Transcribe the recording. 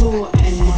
cool and